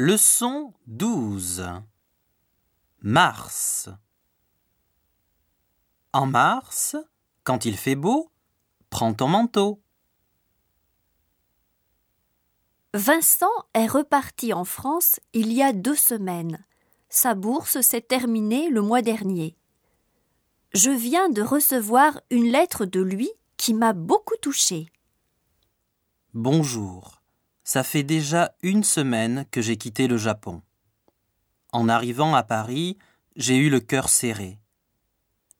Leçon 12 Mars En mars, quand il fait beau, prends ton manteau. Vincent est reparti en France il y a deux semaines. Sa bourse s'est terminée le mois dernier. Je viens de recevoir une lettre de lui qui m'a beaucoup touchée. Bonjour. Ça fait déjà une semaine que j'ai quitté le Japon. En arrivant à Paris, j'ai eu le cœur serré.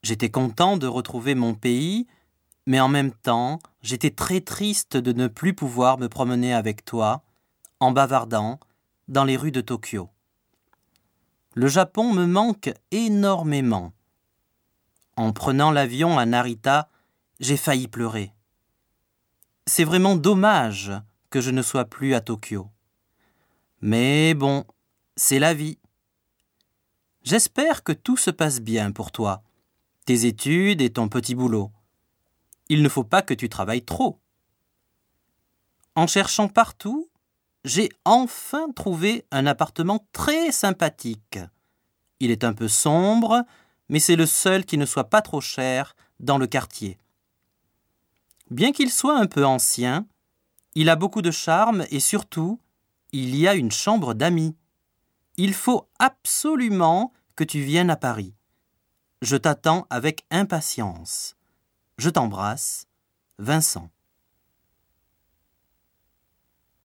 J'étais content de retrouver mon pays, mais en même temps, j'étais très triste de ne plus pouvoir me promener avec toi, en bavardant, dans les rues de Tokyo. Le Japon me manque énormément. En prenant l'avion à Narita, j'ai failli pleurer. C'est vraiment dommage que je ne sois plus à Tokyo. Mais bon, c'est la vie. J'espère que tout se passe bien pour toi, tes études et ton petit boulot. Il ne faut pas que tu travailles trop. En cherchant partout, j'ai enfin trouvé un appartement très sympathique. Il est un peu sombre, mais c'est le seul qui ne soit pas trop cher dans le quartier. Bien qu'il soit un peu ancien, il a beaucoup de charme et surtout, il y a une chambre d'amis. Il faut absolument que tu viennes à Paris. Je t'attends avec impatience. Je t'embrasse, Vincent.